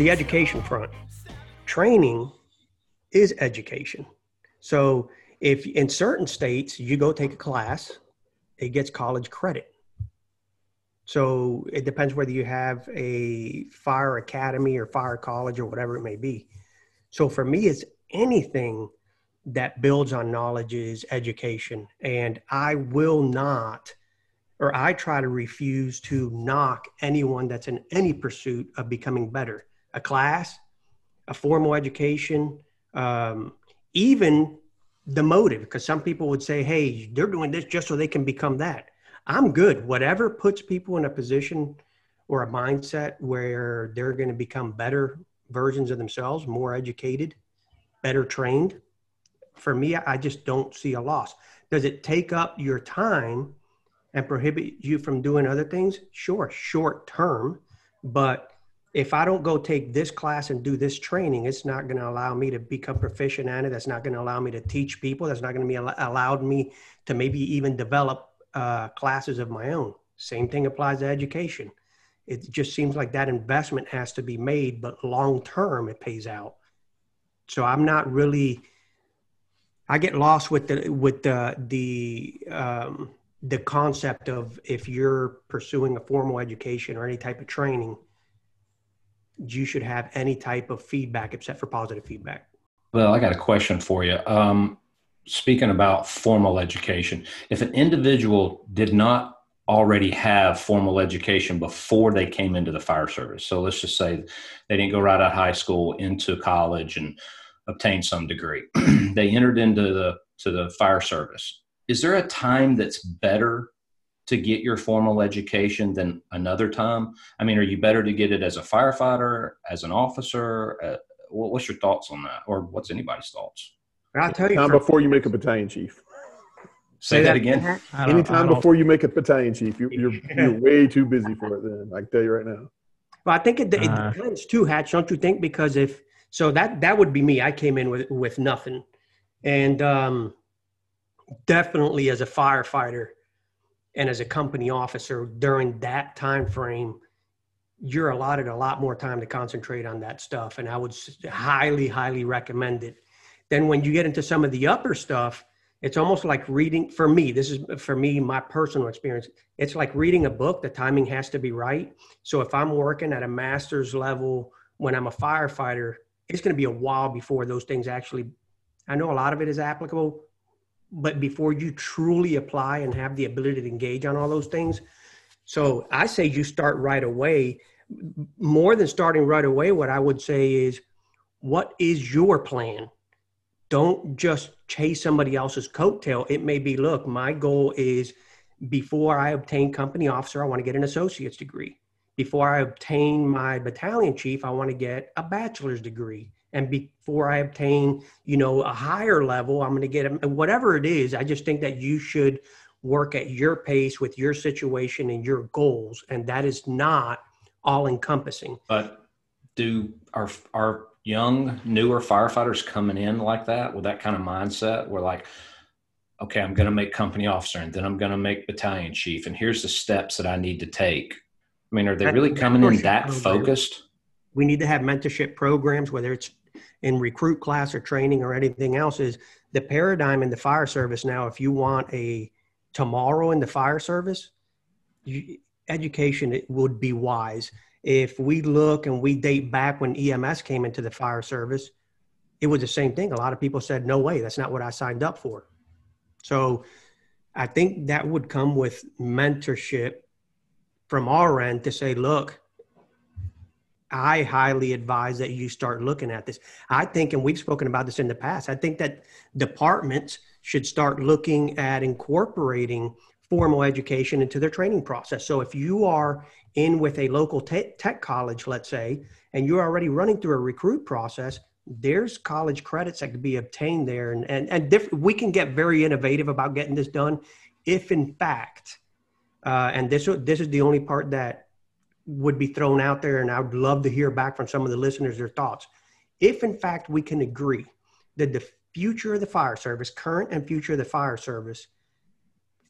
the education front, training is education. So if in certain states you go take a class, it gets college credit. So it depends whether you have a fire academy or fire college or whatever it may be. So for me, it's anything that builds on knowledge is education. And I will not, or I try to refuse to knock anyone that's in any pursuit of becoming better. A class, a formal education, um, even the motive, because some people would say, hey, they're doing this just so they can become that. I'm good. Whatever puts people in a position or a mindset where they're going to become better versions of themselves, more educated, better trained. For me, I just don't see a loss. Does it take up your time and prohibit you from doing other things? Sure, short term. But if I don't go take this class and do this training, it's not going to allow me to become proficient at it. That's not going to allow me to teach people. That's not going to be allowed me to maybe even develop uh, classes of my own. Same thing applies to education. It just seems like that investment has to be made, but long term it pays out. So I'm not really. I get lost with the with the the um, the concept of if you're pursuing a formal education or any type of training, you should have any type of feedback except for positive feedback. Well, I got a question for you. Um, speaking about formal education, if an individual did not already have formal education before they came into the fire service, so let's just say they didn't go right out of high school into college and obtain some degree, they entered into the to the fire service. Is there a time that's better to get your formal education than another time? I mean, are you better to get it as a firefighter, as an officer? Uh, what's your thoughts on that, or what's anybody's thoughts? I'll tell you. Time before you make a battalion chief. Say, Say that, that, again. Anytime before you make a battalion chief, you're, you're, you're way too busy for it. Then I can tell you right now. Well, I think it, it uh, depends too, Hatch. Don't you think? Because if so, that that would be me. I came in with with nothing, and um, definitely as a firefighter and as a company officer during that time frame, you're allotted a lot more time to concentrate on that stuff, and I would highly, highly recommend it. Then when you get into some of the upper stuff, it's almost like reading for me this is for me my personal experience it's like reading a book the timing has to be right. So if i'm working at a master's level when i'm a firefighter it's going to be a while before those things actually i know a lot of it is applicable but before you truly apply and have the ability to engage on all those things so i say you start right away more than starting right away what i would say is what is your plan don't just chase somebody else's coattail. It may be, look, my goal is before I obtain company officer, I want to get an associate's degree. Before I obtain my battalion chief, I want to get a bachelor's degree. And before I obtain, you know, a higher level, I'm going to get a, whatever it is. I just think that you should work at your pace with your situation and your goals, and that is not all encompassing. But do our our young, newer firefighters coming in like that with that kind of mindset, we're like, okay, I'm going to make company officer and then I'm going to make battalion chief. And here's the steps that I need to take. I mean, are they really coming in that focused? We need to have mentorship programs, whether it's in recruit class or training or anything else is the paradigm in the fire service now if you want a tomorrow in the fire service you, education would be wise if we look and we date back when EMS came into the fire service, it was the same thing. A lot of people said, no way, that's not what I signed up for. So I think that would come with mentorship from our end to say, look, I highly advise that you start looking at this. I think, and we've spoken about this in the past, I think that departments should start looking at incorporating formal education into their training process. So if you are in with a local te- tech college, let's say, and you're already running through a recruit process, there's college credits that could be obtained there. And, and, and diff- we can get very innovative about getting this done if, in fact, uh, and this, this is the only part that would be thrown out there, and I would love to hear back from some of the listeners their thoughts. If, in fact, we can agree that the future of the fire service, current and future of the fire service,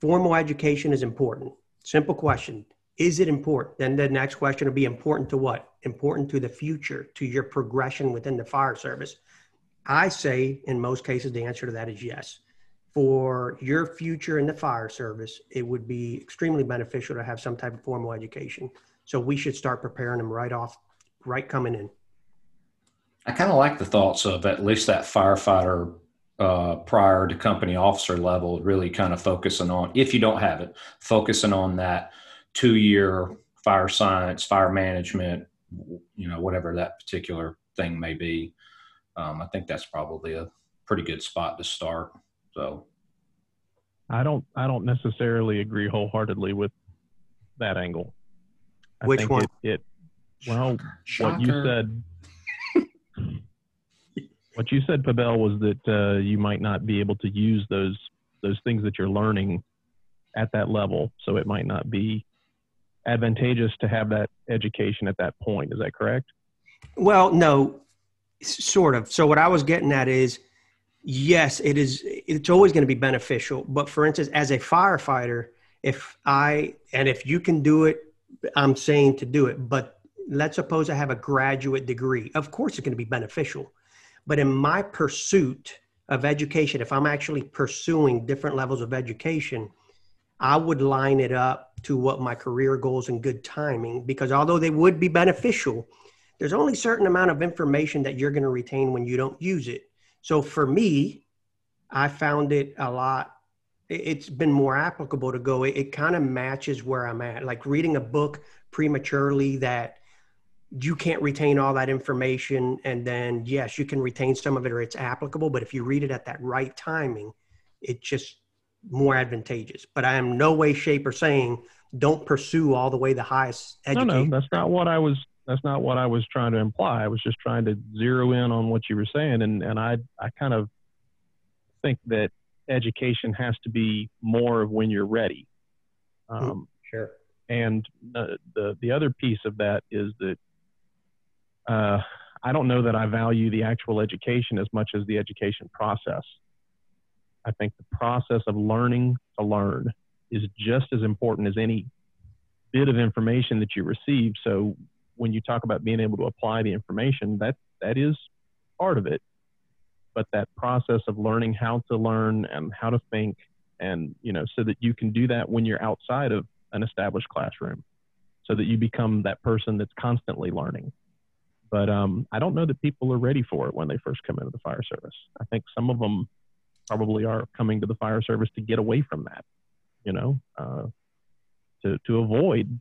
formal education is important. Simple question Is it important? Then the next question would be important to what? Important to the future, to your progression within the fire service. I say in most cases, the answer to that is yes. For your future in the fire service, it would be extremely beneficial to have some type of formal education. So we should start preparing them right off, right coming in. I kind of like the thoughts of at least that firefighter uh, prior to company officer level, really kind of focusing on, if you don't have it, focusing on that two year fire science, fire management, you know, whatever that particular thing may be. Um, I think that's probably a pretty good spot to start. So, I don't, I don't necessarily agree wholeheartedly with that angle. I Which think one? It, it well, Shocker. what you said what you said Pabel was that uh, you might not be able to use those those things that you're learning at that level so it might not be advantageous to have that education at that point is that correct Well, no, sort of. So what I was getting at is, yes, it is. It's always going to be beneficial. But for instance, as a firefighter, if I and if you can do it, I'm saying to do it. But let's suppose I have a graduate degree. Of course, it's going to be beneficial. But in my pursuit of education, if I'm actually pursuing different levels of education, I would line it up to what my career goals and good timing. Because although they would be beneficial, there's only a certain amount of information that you're going to retain when you don't use it. So for me, I found it a lot. It- It's been more applicable to go. It, it kind of matches where I'm at. Like reading a book prematurely that you can't retain all that information, and then yes, you can retain some of it or it's applicable. But if you read it at that right timing, it's just more advantageous. But I am no way, shape, or saying don't pursue all the way the highest education. no no that's not what i was that's not what i was trying to imply i was just trying to zero in on what you were saying and and i i kind of think that education has to be more of when you're ready um, Sure. and uh, the the other piece of that is that uh, I don't know that I value the actual education as much as the education process. I think the process of learning to learn is just as important as any bit of information that you receive. So when you talk about being able to apply the information, that that is part of it. But that process of learning how to learn and how to think and you know so that you can do that when you're outside of an established classroom so that you become that person that's constantly learning. But um, i don't know that people are ready for it when they first come into the fire service. I think some of them probably are coming to the fire service to get away from that you know uh, to, to avoid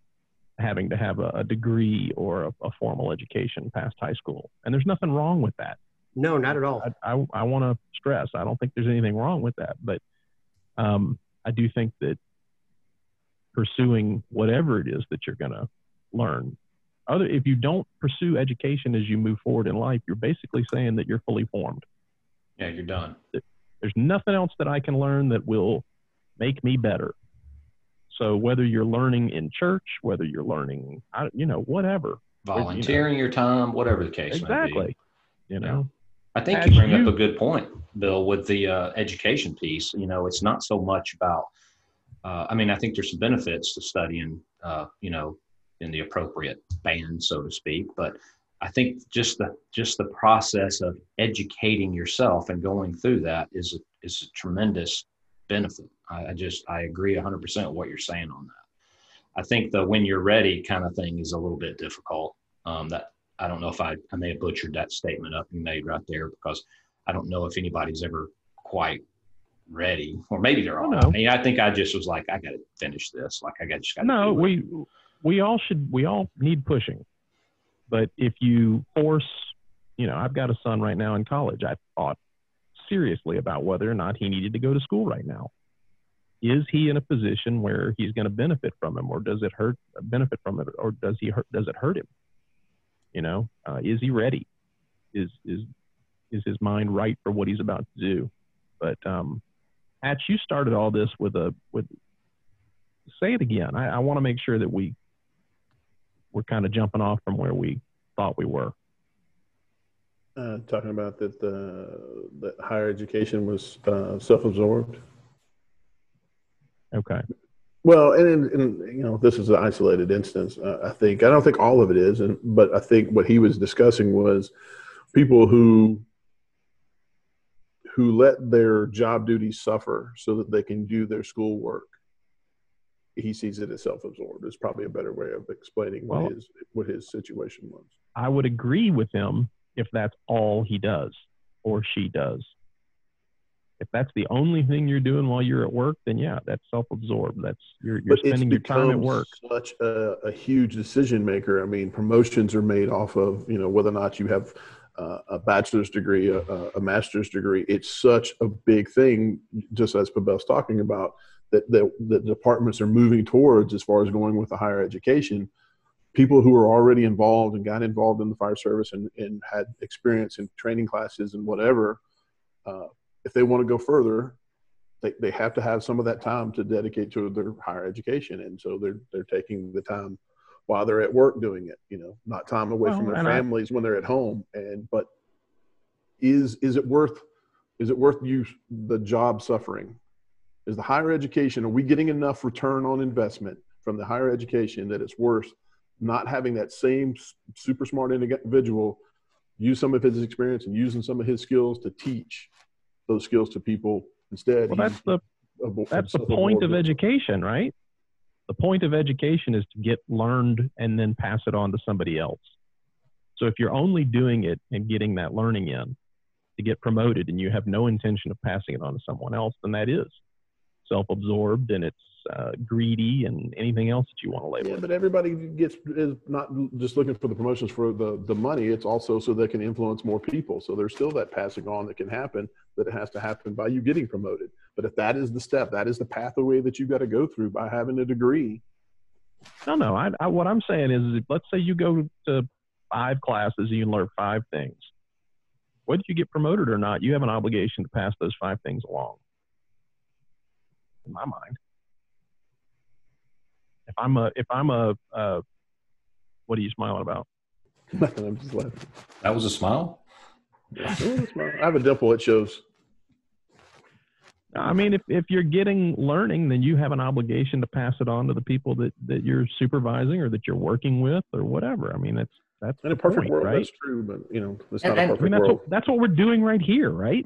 having to have a, degree or a, a formal education past high school. And there's nothing wrong with that No, not at all. I, I, I want to stress, I don't think there's anything wrong with that, but um, I do think that pursuing whatever it is that you're going to learn, other if you don't pursue education as you move forward in life, you're basically saying that you're fully formed. Yeah, you're done. There's nothing else that I can learn that will make me better. So whether you're learning in church, whether you're learning, you know, whatever, Volunteering your time, whatever the case may be. exactly, you know, I think As you bring you- up a good point, Bill, with the uh, education piece. You know, it's not so much about. Uh, I mean, I think there's some benefits to studying, uh, you know, in the appropriate band, so to speak. But I think just the just the process of educating yourself and going through that is a, is a tremendous benefit. I, I just I agree 100 percent with what you're saying on that. I think the when you're ready kind of thing is a little bit difficult. Um, that I don't know if I, I may have butchered that statement up you made right there because I don't know if anybody's ever quite ready, or maybe they're oh, all. Oh, I no. mean, I think I just was like, I got to finish this. Like I got just got. no we we all should we all need pushing but if you force you know i've got a son right now in college i thought seriously about whether or not he needed to go to school right now is he in a position where he's going to benefit from him or does it hurt benefit from it or does he hurt does it hurt him you know uh, is he ready is is is his mind right for what he's about to do but um Hatch, you started all this with a with say it again. I, I want to make sure that we we're kind of jumping off from where we thought we were. Uh, talking about that the that higher education was uh, self-absorbed. Okay. Well, and, and you know, this is an isolated instance. Uh, I think I don't think all of it is, and but I think what he was discussing was people who who let their job duties suffer so that they can do their schoolwork. He sees it as self-absorbed. Is probably a better way of explaining Well- what his what his situation was. I would agree with him if that's all he does or she does. If that's the only thing you're doing while you're at work, then yeah, that's self-absorbed. That's you're, you're spending your time at work. Such a, a huge decision maker. I mean, promotions are made off of you know whether or not you have uh, a bachelor's degree, a, a- master's degree. It's such a big thing, just as Pabel's talking about that that the departments are moving towards as far as going with the higher education. People who are already involved and got involved in the fire service and, and had experience in training classes and whatever, uh, if they want to go further, they, they have to have some of that time to dedicate to their higher education. And so they're they're taking the time while they're at work doing it you know not time away from their and I- families when they're at home. And but is is it worth is it worth you the job suffering? Is the higher education are we getting enough return on investment from the higher education that it's worth not having that same super smart individual use some of his experience and using some of his skills to teach those skills to people instead Well, that's the that's the point of education, right? The point of education is to get learned and then pass it on to somebody else. So if you're only doing it and getting that learning in to get promoted and you have no intention of passing it on to someone else, then that is self-absorbed and it's uh, greedy and anything else that you want to label Yeah, but everybody gets is not just looking for the promotions for the the money. It's also so they can influence more people. So there's still that passing on that can happen. That it has to happen by you getting promoted. But if that is the step, that is the pathway that you've got to go through by having a degree. No, no. I, I, what I'm saying is, is, let's say you go to five classes and you learn five things. Whether you get promoted or not, you have an obligation to pass those five things along. In my mind, if I'm a, if I'm a, uh, what are you smiling about? Nothing. I'm just laughing. That was a smile. That's my- I have a dimple. It shows. I mean, if, if you're getting learning, then you have an obligation to pass it on to the people that, that you're supervising or that you're working with or whatever. I mean, that's that's In a perfect point, world, right? that's true. But you know, it's And- not and- a I I mean, perfect that's world. what, that's what we're doing right here, right?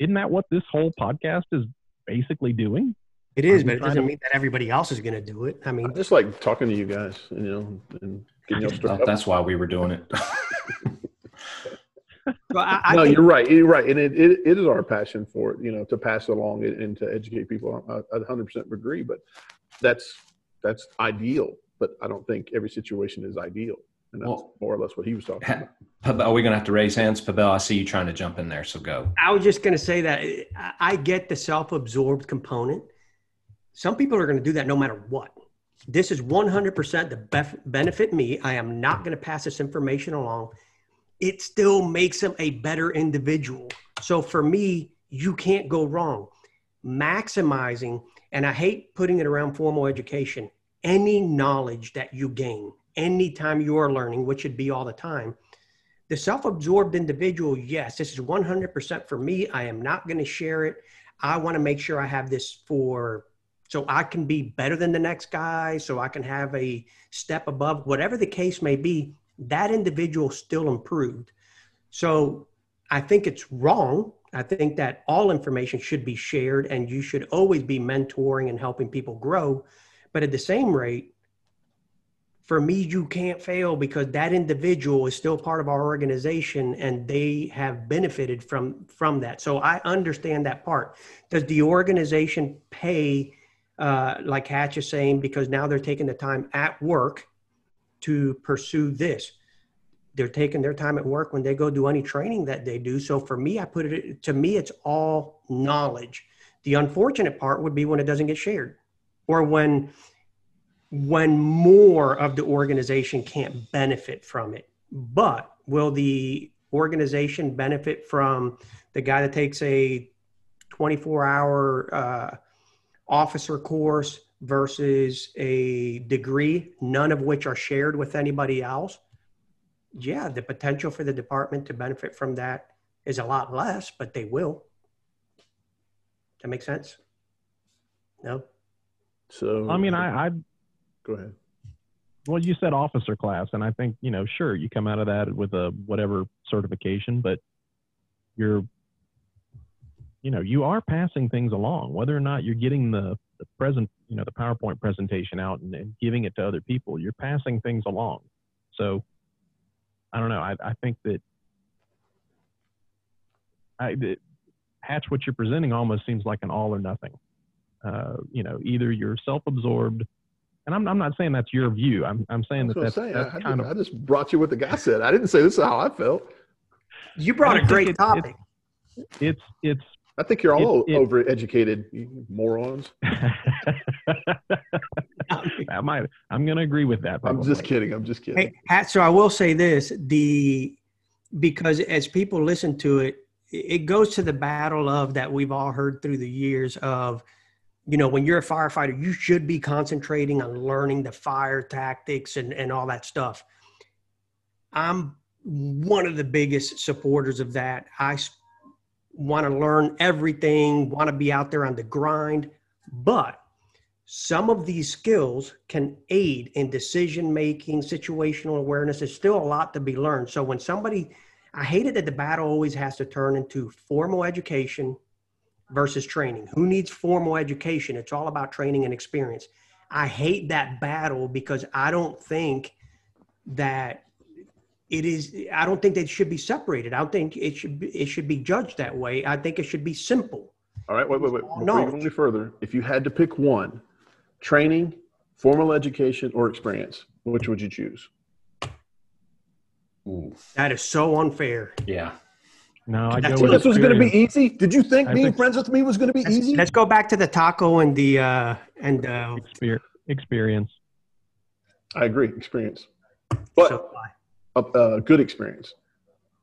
Isn't that what this whole podcast is basically doing? It is, I'm but it doesn't to- mean that everybody else is going to do it. I I mean, just like talking to you guys, you know, and getting y'all stirred Well, up. that's why we were doing it. so I, I no, think- you're right. You're right, and it, it, it is our passion for it, you know, to pass it along and, and to educate people. I, I 100% agree, but that's that's ideal. But I don't think every situation is ideal, and that's Well- more or less what he was talking Ha- about. Pabel, are we going to have to raise hands? Pabel, I see you trying to jump in there, so go. I was just going to say that I- I get the self-absorbed component. Some people are going to do that no matter what. This is 100% the bef- benefit me. I am not going to pass this information along. It still makes them a better individual. So for me, you can't go wrong. Maximizing, and I hate putting it around formal education, any knowledge that you gain anytime you are learning, which should be all the time, the self-absorbed individual yes this is 100% for me i am not going to share it i want to make sure i have this for so i can be better than the next guy so i can have a step above whatever the case may be that individual still improved so i think it's wrong i think that all information should be shared and you should always be mentoring and helping people grow but at the same rate for me, you can't fail because that individual is still part of our organization and they have benefited from from that. So I understand that part. Does the organization pay, uh, like Hatch is saying, because now they're taking the time at work to pursue this? They're taking their time at work when they go do any training that they do. So for me, I put it to me, it's all knowledge. The unfortunate part would be when it doesn't get shared, or when when more of the organization can't benefit from it. But will the organization benefit from the guy that takes a 24 hour uh, officer course versus a degree, none of which are shared with anybody else? Yeah, the potential for the department to benefit from that is a lot less, but they will. That make sense? No? So I mean, I, I go ahead. well, you said officer class, and I think you know, sure, you come out of that with a whatever certification, but you're, you know, you are passing things along, whether or not you're getting the, the present, you know, the PowerPoint presentation out and, and giving it to other people. You're passing things along. So, I don't know. I, I think that I, that Hatch, what you're presenting almost seems like an all or nothing. Uh, you know, either you're self-absorbed, and I'm, I'm not saying that's your view. I'm, I'm saying that That's that's, what I'm saying. that's I, I kind just, of I just brought you what the guy said. I didn't say this is how I felt. You brought a think great it- it- topic. it's it's I think you're all It- it- overeducated, you morons. I might. I'm going to agree with that. I'm just kidding. I'm just kidding. Hey, so I will say this: the because as people listen to it, it goes to the battle of that we've all heard through the years of, you know, when you're a firefighter, you should be concentrating on learning the fire tactics and and all that stuff. I'm one of the biggest supporters of that. I want to learn everything, want to be out there on the grind, but some of these skills can aid in decision making, situational awareness. There's still a lot to be learned. So when somebody, I hate it that the battle always has to turn into formal education versus training. Who needs formal education? It's all about training and experience. I hate that battle because I don't think that it is i don't think they should be separated i don't think it should be, it should be judged that way i think it should be simple All right, wait, wait, wait. Before you go any further, if you had to pick one, training, formal education, or experience, which would you choose? Ooh, that is so unfair yeah. No, I That's go with this was going to be easy. Did you think I being think- friends with me was going to be let's, easy? let's go back to the taco and the uh and uh Exper- experience. I agree. Experience, but so, a, a good experience.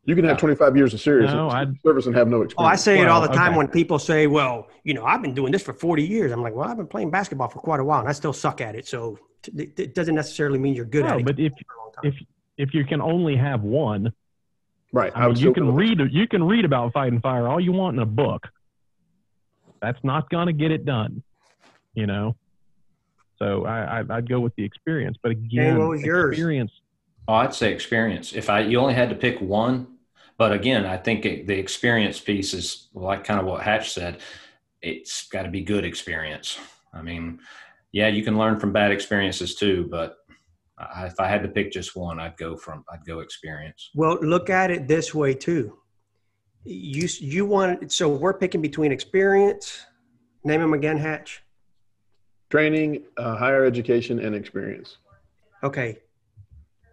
You can have Yeah. 25 years of serious No, I'd- service and have no experience. oh i say it all the time okay. when people say well you know i've been doing this for 40 years i'm like well i've been playing basketball for quite a while and i still suck at it so t- it, it doesn't necessarily mean you're good No, at it but if for a long time. if if you can only have one, right. I mean, you can read you can read about fighting fire all you want in a book. That's not going to get it done, you know. So I, I I'd go with the experience, but again, what was yours? Experience. Oh, I'd say experience. If I you only had to pick one, but again, I think it, the experience piece is like kind of what Hatch said. It's got to be good experience. I mean, yeah, you can learn from bad experiences too, but I, if I had to pick just one, I'd go from I'd go experience. well look at it this way too you you want so we're picking between experience name them again hatch training, uh, higher education, and experience. okay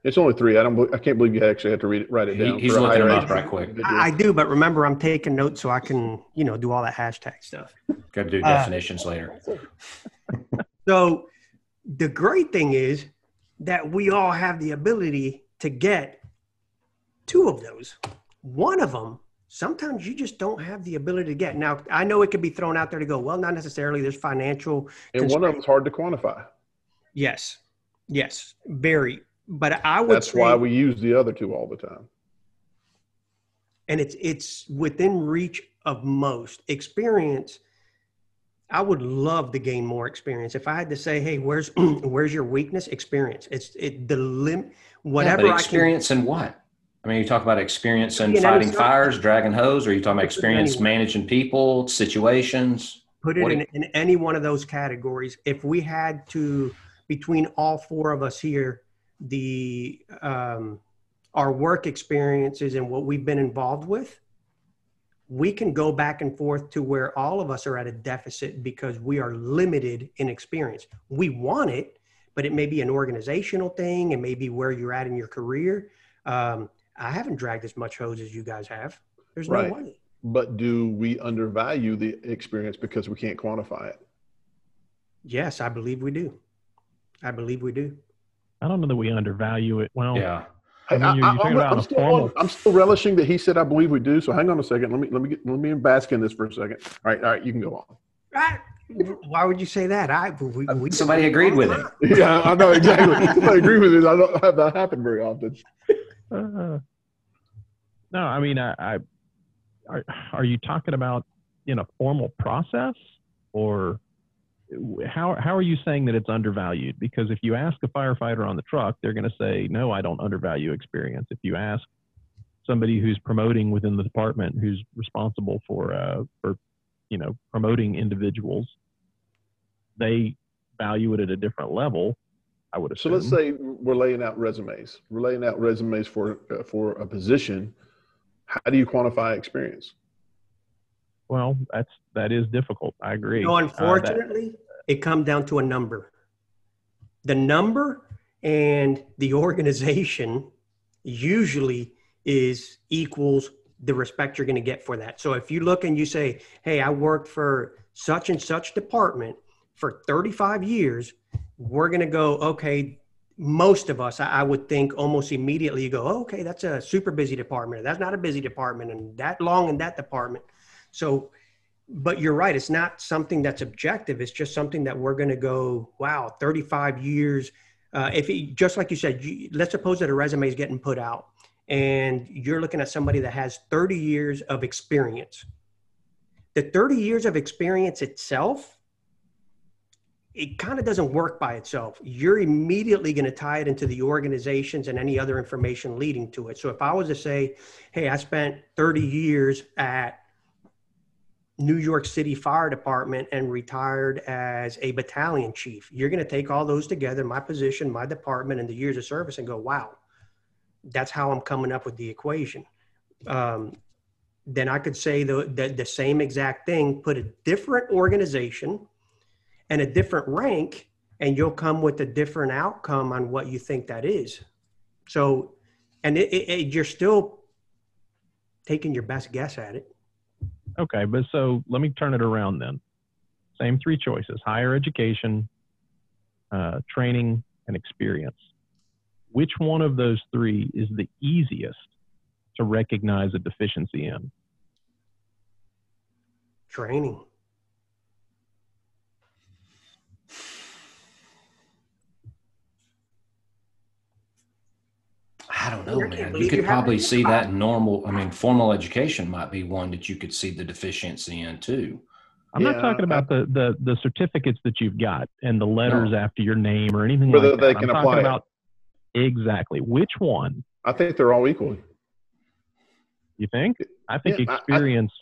It's only three. I don't. I can't believe you actually had to read it, write it He- down. he's for looking higher them up right quick. I I do, but remember, I'm taking notes so I can, you know, do all that hashtag stuff. Got to do Uh, definitions later. So the great thing is that we all have the ability to get two of those. One of them, sometimes you just don't have the ability to get. Now, I know it could be thrown out there to go, well, not necessarily. There's financial. and one of them's hard to quantify. Yes, yes, very. But I would That's say, why we use the other two all the time. and it's it's within reach of most experience. I would love to gain more experience. If I had to say, "Hey, where's where's your weakness?" Experience. It's it the lim Yeah, whatever but I can. experience in what? I mean, you talk about experience in fighting is- fires, dragging hose, or you talking about experience managing people, situations? put it What do in, in any one of those categories. If we had to, between all four of us here, the um, our work experiences and what we've been involved with, we can go back and forth to where all of us are at a deficit because we are limited in experience. We want it, but it may be an organizational thing, and maybe where you're at in your career. Um, I haven't dragged as much hose as you guys have. There's Right. no way. But do we undervalue the experience because we can't quantify it? Yes, I believe we do. I believe we do. I don't know that we undervalue it. Well, Yeah. Hey, I mean, you're- you're talking I'm- about I'm a still, formal- still relishing that he said I believe we do. So hang on a second. Let me let me get, let me bask in this for a second. All right, all right, you can go on. I, why would you say that? I we, we Somebody agreed with it. Yeah, I know exactly. I agree with this. I don't have that happen very often. Uh, no, I mean, I, I are, are you talking about in a formal process or how how are you saying that it's undervalued? Because if you ask a firefighter on the truck, they're going to say, "No, I don't undervalue experience." If you ask somebody who's promoting within the department, who's responsible for uh, for you know promoting individuals, they value it at a different level. I would assume. So let's say we're laying out resumes. We're laying out resumes for uh, for a position. How do you quantify experience? Well, that's that is difficult. I agree. Know, unfortunately, uh, that, it comes down to a number. The number and the organization usually is equals the respect you're going to get for that. So if you look and you say, "Hey, I worked for such and such department for 35 years," we're going to go, "Okay, most of us, I, would think almost immediately you go, oh, okay, that's a super busy department. That's not a busy department and that long in that department. So, but you're right. It's not something that's objective. It's just something that we're going to go, wow, 35 years. Uh, if it, just like you said, you, let's suppose that a resume is getting put out and you're looking at somebody that has 30 years of experience. The 30 years of experience itself, it kind of doesn't work by itself. You're immediately going to tie it into the organizations and any other information leading to it. So if I was to say, hey, I spent 30 years at New York City Fire Department and retired as a battalion chief. You're going to take all those together, my position, my department, and the years of service, and go, wow, that's how I'm coming up with the equation. Um, then I could say the, the, the same exact thing, put a different organization and a different rank, and you'll come with a different outcome on what you think that is. So, and it, it, it, you're still taking your best guess at it. Okay, but so let me turn it around then. Same three choices higher education, uh, training, and experience. Which one of those three is the easiest to recognize a deficiency in? Training. I don't know, man. You could probably see that in normal. I mean, formal education might be one that you could see the deficiency in too. I'm yeah, not talking about I, the, the the certificates that you've got and the letters no. after your name or anything Whether like that. They can I'm talking about exactly which one. I think they're all equal. You think? I think yeah, experience.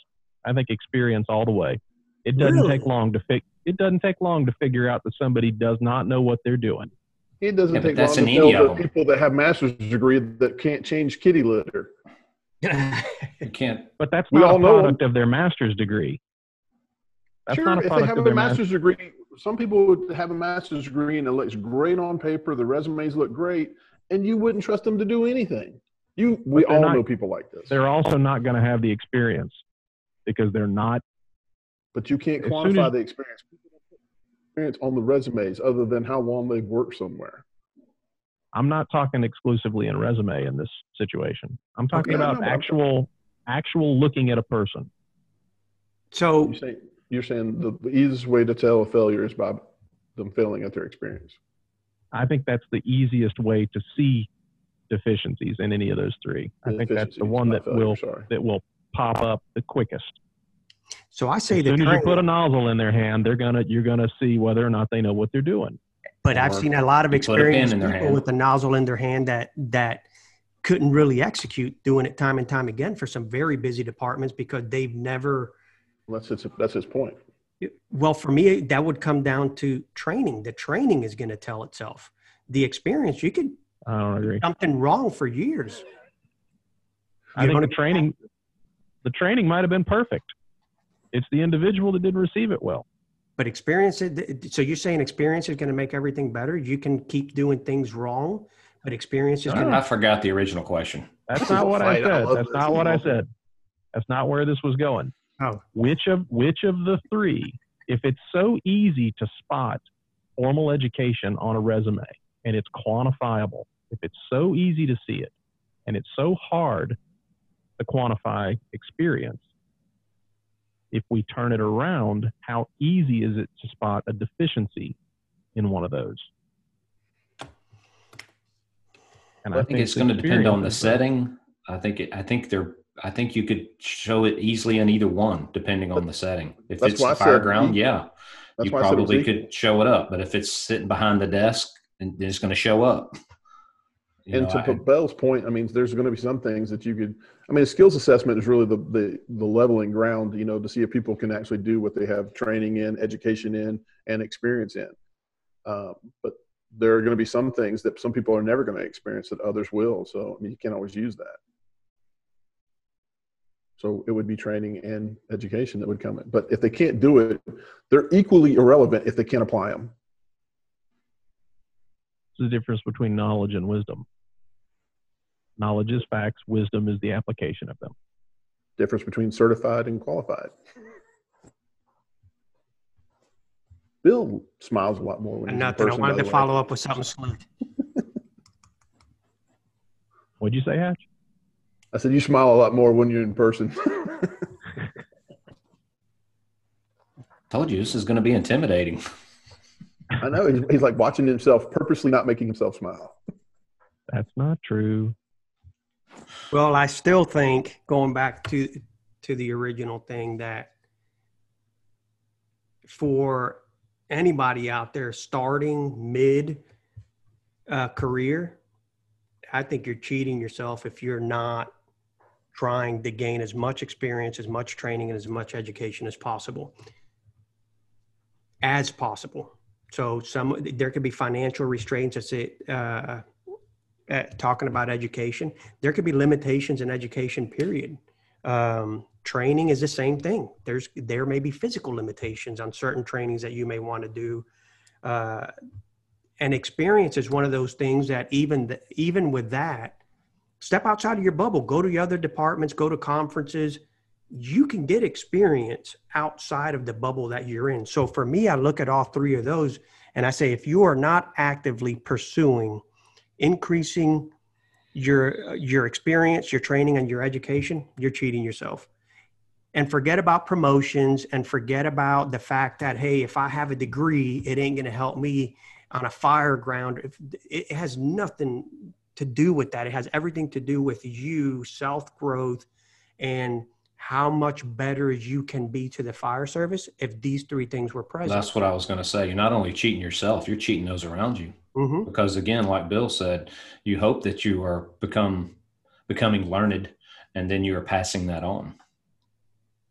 I, I, think experience all the way. It doesn't really? take long to fig- It doesn't take long to figure out that somebody does not know what they're doing. It doesn't yeah, take long to tell the people that have master's degree that can't change kitty litter. you can't. But that's we not all a product know. of their master's degree. That's sure, if they have a master's degree, some people would have a master's degree and it looks great on paper. The resumes look great, and you wouldn't trust them to do anything. You, we all not, know people like this. They're also not going to have the experience because they're not. But you can't quantify as, the experience experience on the resumes other than how long they've worked somewhere? I'm not talking exclusively in resume in this situation. I'm talking okay, about actual actual looking at a person. So you say, you're saying the, the easiest way to tell a failure is by them failing at their experience. I think that's the easiest way to see deficiencies in any of those three. I think that's the one that failure, will sorry. that will pop up the quickest. So I say as soon as you put a nozzle in their hand, they're gonna you're gonna see whether or not they know what they're doing. But or I've seen a lot of experienced people with a nozzle in their hand that that couldn't really execute doing it time and time again for some very busy departments because they've never. That's his, that's his point. Well, for me, that would come down to training. The training is going to tell itself. The experience, you could I don't agree. something wrong for years. I think the training, the training might have been perfect. It's the individual that didn't receive it well. But experience it. So you're saying experience is going to make everything better? You can keep doing things wrong, but experience is going to. I forgot the original question. That's not what I said. That's not what I said. That's not where this was going. Oh. Which of which of the three, if it's so easy to spot formal education on a resume and it's quantifiable, if it's so easy to see it and it's so hard to quantify experience, if we turn it around, how easy is it to spot a deficiency in one of those? And I, I think, think it's going to depend on the setting. I think it, I think they're I think you could show it easily in either one, depending on the setting. If That's it's fire ground, yeah. That's you why I said it was probably could show it up. But if it's sitting behind the desk, then it's going to show up. You and know, to I- Bell's point, I mean, there's going to be some things that you could. I mean, a skills assessment is really the, the the leveling ground, you know, to see if people can actually do what they have training in, education in, and experience in. Um, but there are going to be some things that some people are never going to experience that others will. So I mean, you can't always use that. So it would be training and education that would come in. But if they can't do it, they're equally irrelevant if they can't apply them. What's the difference between knowledge and wisdom? Knowledge is facts, wisdom is the application of them. difference between certified and qualified. Bill smiles a lot more when he's in Nothing. I wanted to way. follow up with something smooth. What'd you say, Hatch? I said you smile a lot more when you're in person. told you this is going to be intimidating. I know he's, he's like watching himself, purposely not making himself smile. That's not true. Well, I still think going back to to the original thing that for anybody out there starting mid uh, career, I think you're cheating yourself if you're not trying to gain as much experience, as much training, and as much education as possible. As possible. So some there could be financial restraints. That's it. Uh, uh, talking about education, there could be limitations in education. Period. Um, training is the same thing. There's there may be physical limitations on certain trainings that you may want to do. Uh, and experience is one of those things that even the, even with that, step outside of your bubble. Go to the other departments. Go to conferences. You can get experience outside of the bubble that you're in. So for me, I look at all three of those and I say, if you are not actively pursuing increasing your your experience, your training, and your education, you're cheating yourself. And forget about promotions and forget about the fact that hey, if I have a degree, it ain't going to help me on a fire ground. It has nothing to do with that. It has everything to do with you, self growth, and how much better you can be to the fire service if these three things were present. That's what I was going to say. You're not only cheating yourself, you're cheating those around you. Mhm. Because again, like Bill said, you hope that you are become becoming learned, and then you are passing that on.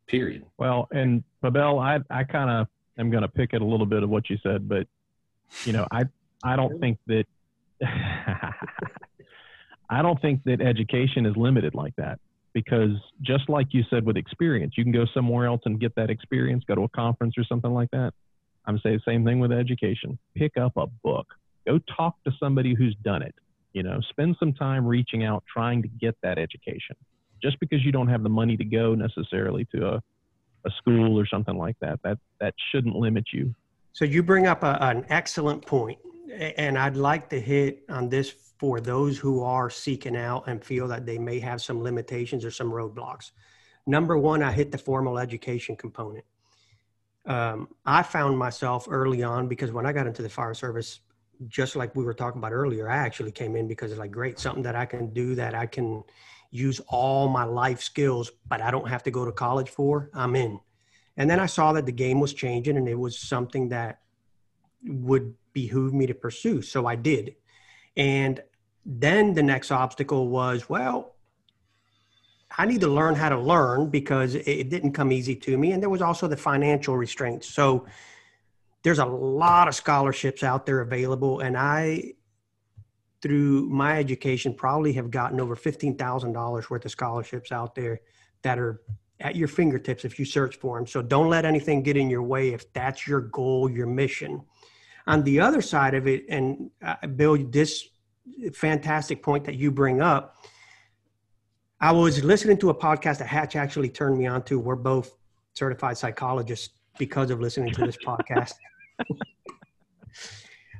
Period. Well, and Pabel, I I kind of am going to pick at a little bit of what you said, but you know, I I don't think that I don't think that education is limited like that because just like you said with experience, you can go somewhere else and get that experience, go to a conference or something like that. I'm saying the same thing with education. Pick up a book. Go talk to somebody who's done it. You know, spend some time reaching out trying to get that education. Just because you don't have the money to go necessarily to a a school or something like that. That that shouldn't limit you. So you bring up a, an excellent point, and I'd like to hit on this for those who are seeking out and feel that they may have some limitations or some roadblocks. Number one, I hit the formal education component. Um, I found myself early on because when I got into the fire service, just like we were talking about earlier, I actually came in because it's like great, something that I can do that I can use all my life skills, but I don't have to go to college for. I'm in. And then I saw that the game was changing and it was something that would behoove me to pursue. So I did. And then the next obstacle was, well, I need to learn how to learn because it- didn't come easy to me. And there was also the financial restraints. So there's a lot of scholarships out there available. And I, through my education, probably have gotten over $15,000 worth of scholarships out there that are at your fingertips if you search for them. So don't let anything get in your way if that's your goal, your mission. On the other side of it, and uh, Bill, this fantastic point that you bring up, I was listening to a podcast that Hatch actually turned me on to. We're both certified psychologists because of listening to this podcast.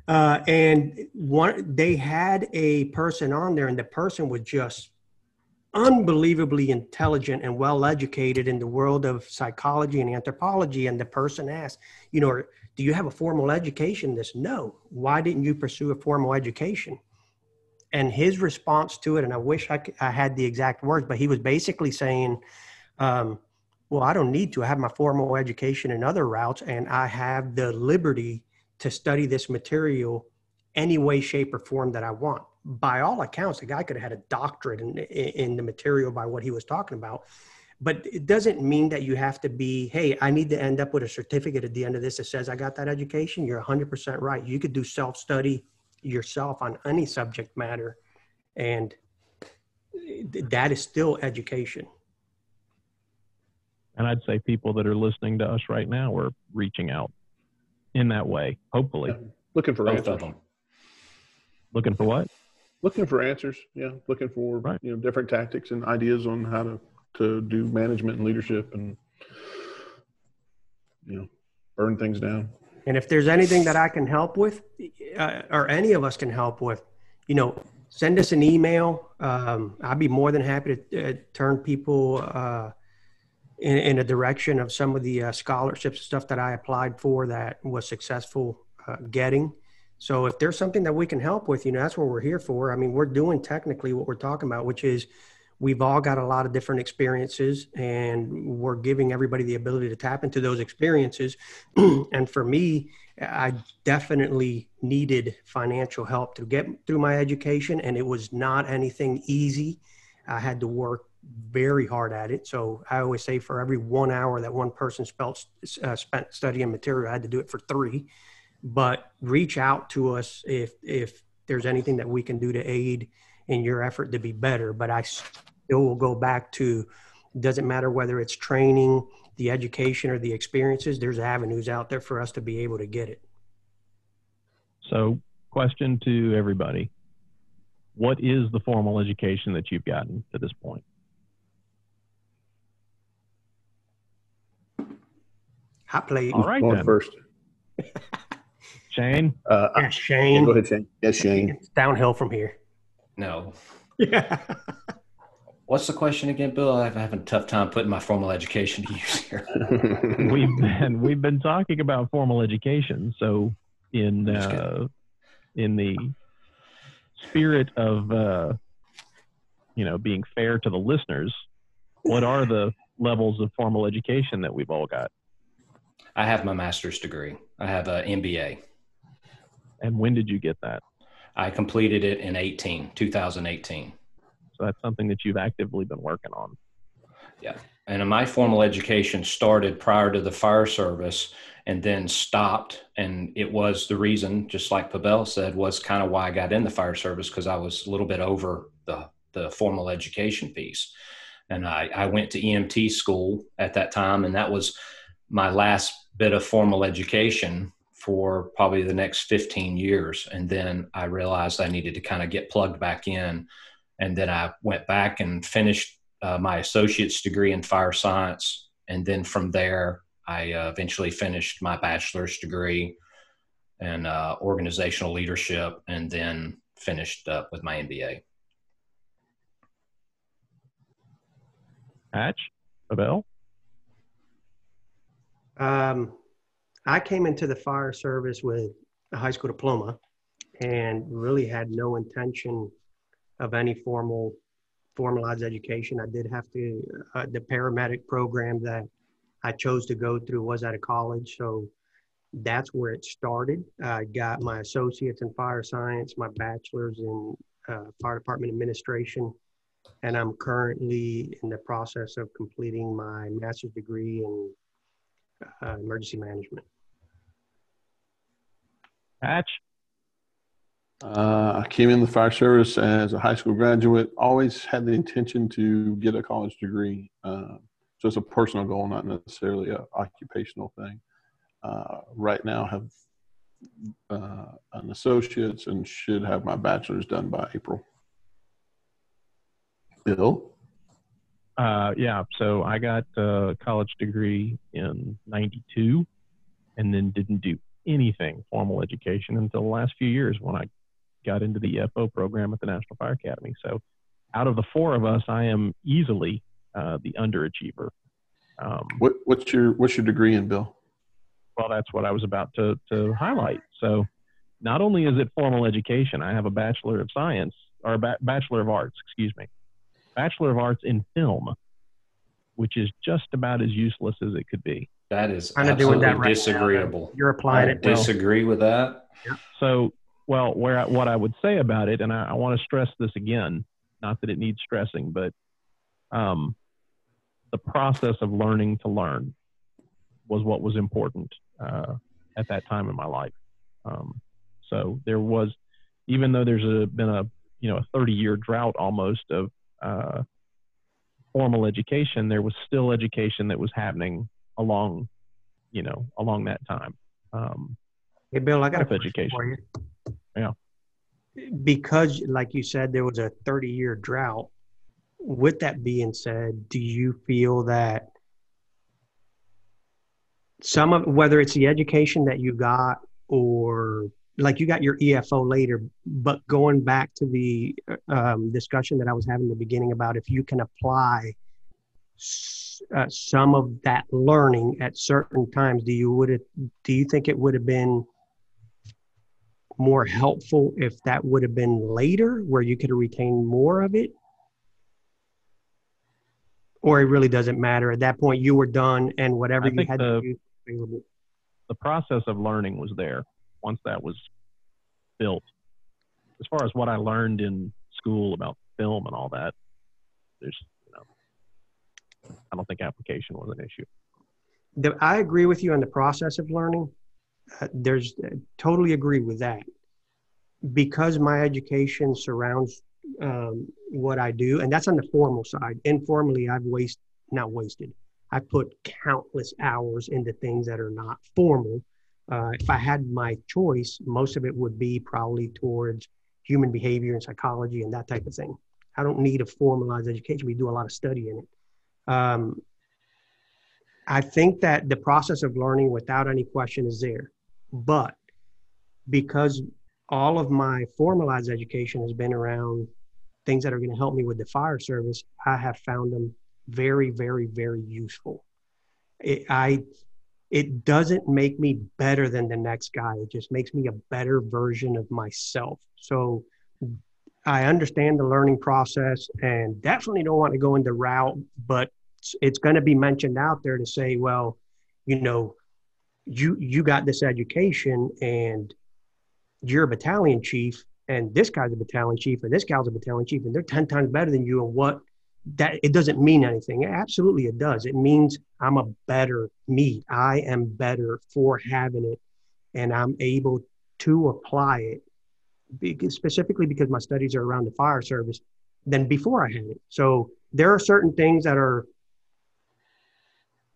Uh, and one, they had a person on there, and the person was just unbelievably intelligent and well educated in the world of psychology and anthropology. And the person asked, you know, do you have a formal education? This, no. Why didn't you pursue a formal education? And his response to it, and I wish I, could, I had the exact words, but he was basically saying, um, well, I don't need to. I have my formal education in other routes, and I have the liberty to study this material any way, shape, or form that I want. By all accounts, the guy could have had a doctorate in, in the material by what he was talking about. But it doesn't mean that you have to be, hey, I need to end up with a certificate at the end of this that says I got that education. You're 100% right. You could do self study yourself on any subject matter, and that is still education. And I'd say people that are listening to us right now are reaching out in that way, hopefully. Yeah. Looking for Both answers. of them. Looking for what? Looking for answers. Yeah. Looking for Right. you know different tactics and ideas on how to to do management and leadership and you know burn things down. And if there's anything that I can help with, uh, or any of us can help with, you know, send us an email. Um, I'd be more than happy to uh, turn people uh, in, in a direction of some of the uh, scholarships and stuff that I applied for that was successful uh, getting. So if there's something that we can help with, you know, that's what we're here for. I mean, we're doing technically what we're talking about, which is we've all got a lot of different experiences and we're giving everybody the ability to tap into those experiences. and for me, I definitely needed financial help to get through my education, and it was not anything easy. I had to work very hard at it. So I always say for every one hour that one person uh, spent studying material, I had to do it for three. But reach out to us if if there's anything that we can do to aid in your effort to be better. But I still will go back to doesn't matter whether it's training, the education, or the experiences. There's avenues out there for us to be able to get it. So, question to everybody What is the formal education that you've gotten to this point? Hot plate. All right, Going then. first. Shane, Uh, Yeah, yeah, Shane. go ahead, Shane. Yes, Shane. It's downhill from here. No. Yeah. What's the question again, Bill? I'm having a tough time putting my formal education to use here. we've been we've been talking about formal education. So, in uh, in the spirit of uh, you know being fair to the listeners, what are the levels of formal education that we've all got, I have my master's degree. I have an MBA. and when did you get that? I completed it in 18, 2018. So that's something that you've actively been working on. Yeah. And my formal education started prior to the fire service and then stopped. And it was the reason, just like Pabel said, was kind of why I got in the fire service because I was a little bit over the, the formal education piece. And I, I went to EMT school at that time, and that was my last bit of formal education for probably the next 15 years. And then I realized I needed to kind of get plugged back in. And then I went back and finished uh, my associate's degree in fire science. And then from there, I uh, eventually finished my bachelor's degree in uh, organizational leadership and then finished up with my MBA. Hatch, Pabel, Um, I came into the fire service with a high school diploma and really had no intention of any formal formalized education. I did have to, uh, the paramedic program that I chose to go through was at a college. So that's where it started. I got my associates in fire science, my bachelor's in uh, fire department administration, and I'm currently in the process of completing my master's degree in uh, emergency management. Hatch, Uh, I came in the fire service as a high school graduate. Always had the intention to get a college degree. Uh, so it's a personal goal, not necessarily a occupational thing. Uh, right now, have uh, an associate's and should have my bachelor's done by April. Bill, Uh, yeah, so I got a college degree in 92 and then didn't do anything formal education until the last few years when I got into the EFO program at the National Fire Academy. So out of the four of us, I am easily uh, the underachiever. Um, what, what's your what's your degree in, Bill? well, that's what I was about to, to highlight. So not only is it formal education, I have a Bachelor of Science or a ba- Bachelor of Arts, excuse me, Bachelor of Arts in film. which is just about as useless as it could be. That is Kinda doing absolutely that right now. disagreeable. You're applying I it. well. disagree with that. So, well, where I, what I would say about it, and I, I want to stress this again, not that it needs stressing, but um, the process of learning to learn was what was important uh, at that time in my life. Um, so there was, even though there's a, been a you know a 30 year drought almost of uh, formal education, there was still education that was happening along, you know, along that time. Um, Hey, Bill, I got a question education. for you. Yeah. Because, like you said, there was a 30 year drought. With that being said, do you feel that some of whether it's the education that you got or like you got your EFO later, but going back to the um, discussion that I was having in the beginning about if you can apply s- uh, some of that learning at certain times, do you would do you think it would have been more helpful if that would have been later where you could have retained more of it? Or it really doesn't matter. At that point, you were done and whatever I you had the- to do available. the process of learning was there once that was built. As far as what I learned in school about film and all that, there's, you know, I don't think application was an issue. I agree with you on the process of learning. Uh, there's uh, totally agree with that. Because my education surrounds um, what I do, and that's on the formal side. Informally, I've wasted, not wasted. I put countless hours into things that are not formal. Uh, if I had my choice, most of it would be probably towards human behavior and psychology and that type of thing. I don't need a formalized education. We do a lot of study in it. Um, I think that the process of learning without any question is there. But because all of my formalized education has been around things that are going to help me with the fire service, I have found them very, very, very useful. It, I, it doesn't make me better than the next guy. It just makes me a better version of myself. So I understand the learning process and definitely don't want to go into route, but it's, it's going to be mentioned out there to say, well, you know, you you got this education and you're a battalion chief, and this guy's a battalion chief, and this guy's a battalion chief, and they're ten times better than you. And what that it doesn't mean anything. Absolutely, it does. It means I'm a better me. I am better for having it, and I'm able to apply it because, specifically because my studies are around the fire service than before I had it. So there are certain things that are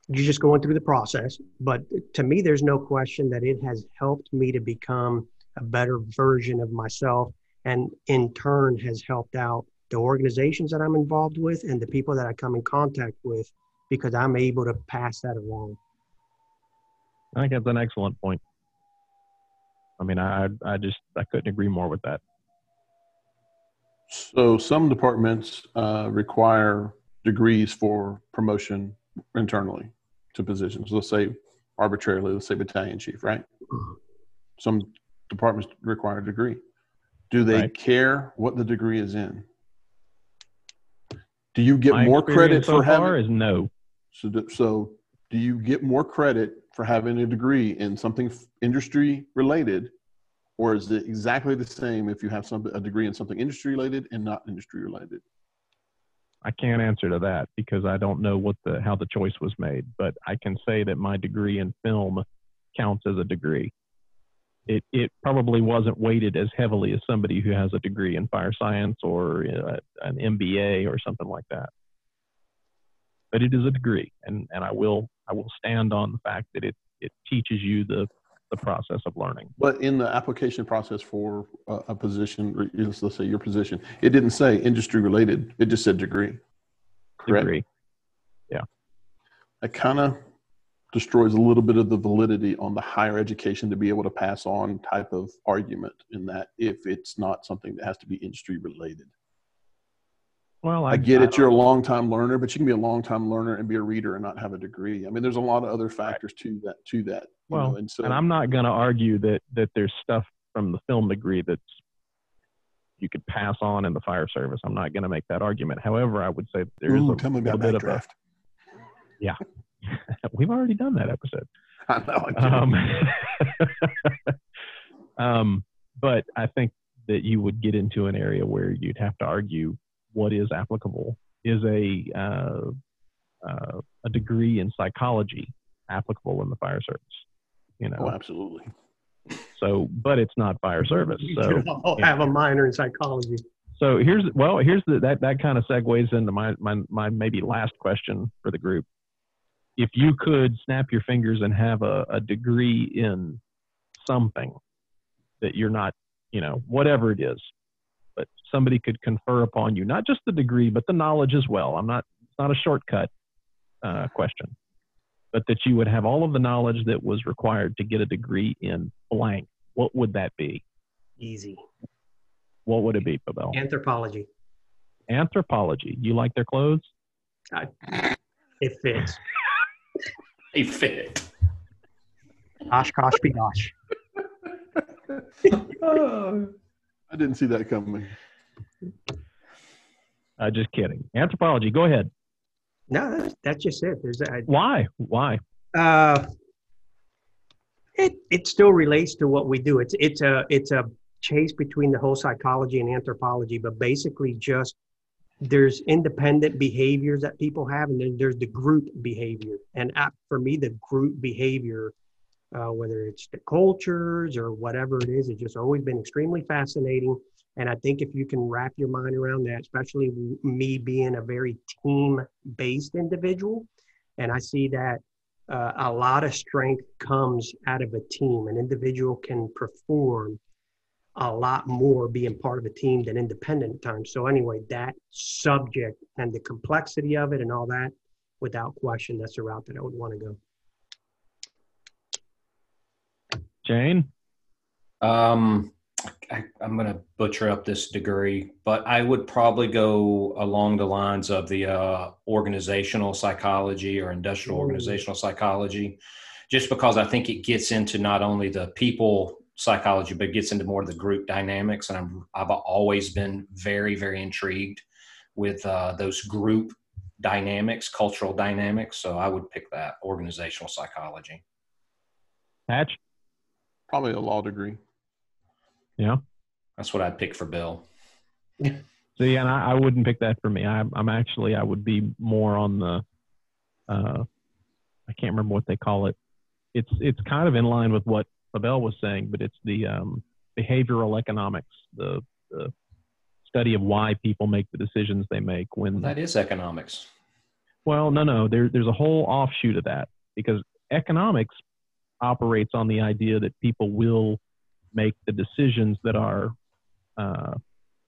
you're just going through the process. But to me, there's no question that it has helped me to become a better version of myself, and in turn has helped out the organizations that I'm involved with and the people that I come in contact with because I'm able to pass that along. I think that's an excellent point. I mean, I, I just, I couldn't agree more with that. So some departments uh, require degrees for promotion internally to positions. Let's say arbitrarily, let's say battalion chief, right? Mm-hmm. Some departments require a degree. Do they Right. care what the degree is in? Do you get My more credit so for having? is no. So, do- so do you get more credit for having a degree in something industry related, or is it exactly the same if you have some a degree in something industry related and not industry related? I can't answer to that because I don't know what the how the choice was made. But I can say that my degree in film counts as a degree. It it probably wasn't weighted as heavily as somebody who has a degree in fire science or uh, an MBA or something like that. But it is a degree, and and I will I will stand on the fact that it it teaches you the the process of learning. But in the application process for a, a position, or let's say your position, it didn't say industry related. It just said degree. Correct. Degree. Yeah. It kind of destroys a little bit of the validity on the higher education to be able to pass on type of argument in that if it's not something that has to be industry related. Well, I get it. You're a long time learner, but you can be a long time learner and be a reader and not have a degree. I mean, there's a lot of other factors to that. To that. Well, know, and so and I'm not going to argue that that there's stuff from the film degree that's you could pass on in the fire service. I'm not going to make that argument. However, I would say that there is Ooh, a tell me little about bit of a. Yeah, we've already done that episode. I know. Um, um, but I think that you would get into an area where you'd have to argue what is applicable. Is a uh, uh, a degree in psychology applicable in the fire service? You know, oh, absolutely. so but it's not fire service. So all have a minor in psychology. so here's well here's the that that kind of segues into my my my maybe last question for the group. If you could snap your fingers and have a, a degree in something that you're not, you know, whatever it is, but somebody could confer upon you, not just the degree, but the knowledge as well. I'm not it's not a shortcut uh, question, but that you would have all of the knowledge that was required to get a degree in blank. What would that be? Easy. What would it be, Pabel? Anthropology. Anthropology. You like their clothes? It fits. They fit. Osh kosh bigosh. I didn't see that coming. Uh, just kidding. Anthropology. Go ahead. No, that's, that's just it. There's a, Why? Why? uh, it it still relates to what we do. It's it's a it's a chase between the whole psychology and anthropology, but basically just there's independent behaviors that people have, and then there's the group behavior. And uh, for me, the group behavior, uh, whether it's the cultures or whatever it is, it's just always been extremely fascinating. And I think if you can wrap your mind around that, especially me being a very team-based individual, and I see that uh, a lot of strength comes out of a team. An individual can perform a lot more being part of a team than independent at times. So anyway, that subject and the complexity of it and all that, without question, that's the route that I would want to go. Shane? Um, I, I'm going to butcher up this degree, but I would probably go along the lines of the uh, organizational psychology or industrial Ooh. organizational psychology, just because I think it gets into not only the people psychology, but it gets into more of the group dynamics. And I'm, I've always been very, very intrigued with uh, those group dynamics, cultural dynamics. So I would pick that organizational psychology. Hatch? Probably a law degree. Yeah. That's what I'd pick for Bill. See, and I, I wouldn't pick that for me. I, I'm actually, I would be more on the, uh, I can't remember what they call it. It's it's kind of in line with what Pabel was saying, but it's the um, behavioral economics, the, the study of why people make the decisions they make when Well, that is economics. Well, no, no. There, there's a whole offshoot of that because economics operates on the idea that people will make the decisions that are uh,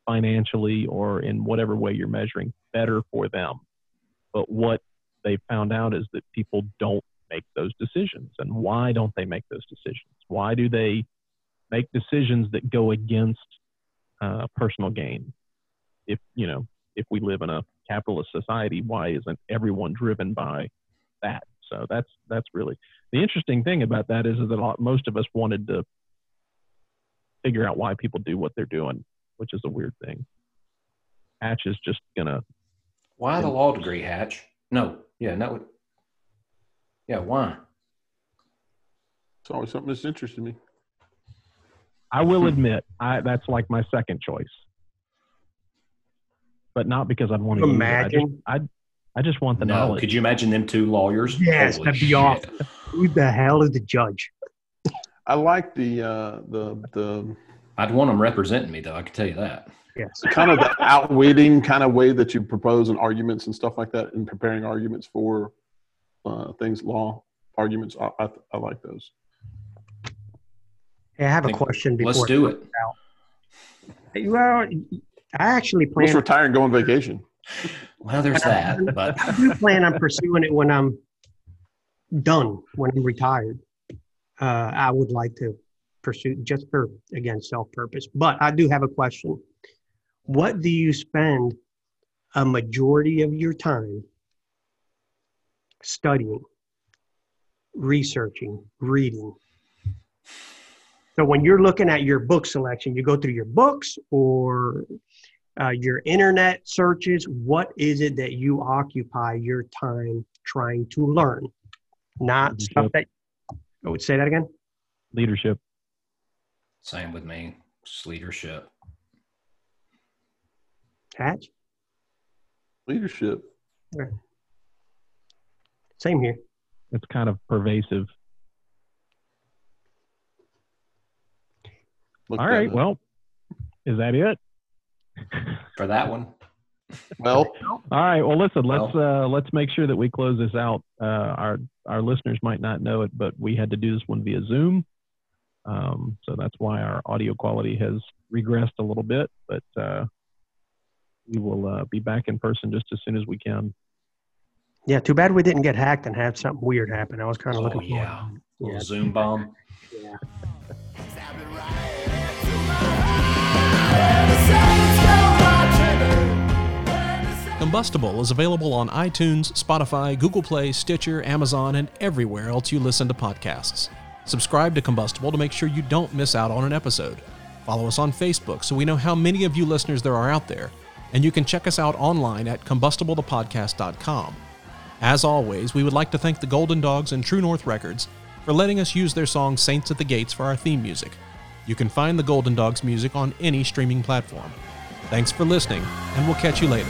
financially or in whatever way you're measuring better for them. But what they found out is that people don't make those decisions. And why don't they make those decisions? Why do they make decisions that go against uh, personal gain? If, you know, if we live in a capitalist society, why isn't everyone driven by that? So that's that's really the interesting thing about that is, is that most of us wanted to figure out why people do what they're doing, which is a weird thing. Hatch is just gonna Why the law degree, Hatch? No, yeah, no. Yeah, why? It's always something that's interested me. I will admit I that's like my second choice. But not because I'd want to use. I just, Imagine. I, I just want the No, knowledge. could you imagine them two lawyers? Yes, Holy that'd be shit. awesome. Who the hell is the judge? I like the uh, the the I'd want them representing me, though. I can tell you that. Yes. kind of the outwitting kind of way that you propose in arguments and stuff like that, and preparing arguments for uh, things, law arguments. I, I, I like those. Hey, I have a question before. Let's do it. Well, I actually Let's plan. retire and go on vacation. Well, there's that, but I do plan on pursuing it when I'm done, when I'm retired. Uh, I would like to pursue just for again self purpose. But I do have a question. What do you spend a majority of your time studying, researching, reading? So when you're looking at your book selection, you go through your books or uh, your internet searches. What is it that you occupy your time trying to learn, not stuff that. Oh, would you say that again. Leadership. Same with me. It's leadership. Hatch. Leadership. Same here. It's kind of pervasive. Look All at Well, is that it? For that one, well, All right. Well, listen. Let's uh, let's make sure that we close this out. Uh, our our listeners might not know it, but we had to do this one via Zoom, um, so that's why our audio quality has regressed a little bit. But uh, we will uh, be back in person just as soon as we can. Yeah. Too bad we didn't get hacked and have something weird happen. I was kind of Oh, looking forward. yeah. to little Yeah. Zoom bomb. Yeah. Combustible is available on iTunes, Spotify, Google Play, Stitcher, Amazon, and everywhere else you listen to podcasts. Subscribe to Combustible to make sure you don't miss out on an episode. Follow us on Facebook so we know how many of you listeners there are out there. And you can check us out online at combustiblethepodcast.com. As always, we would like to thank the Golden Dogs and True North Records for letting us use their song Saints at the Gates for our theme music. You can find the Golden Dogs music on any streaming platform. Thanks for listening, and we'll catch you later.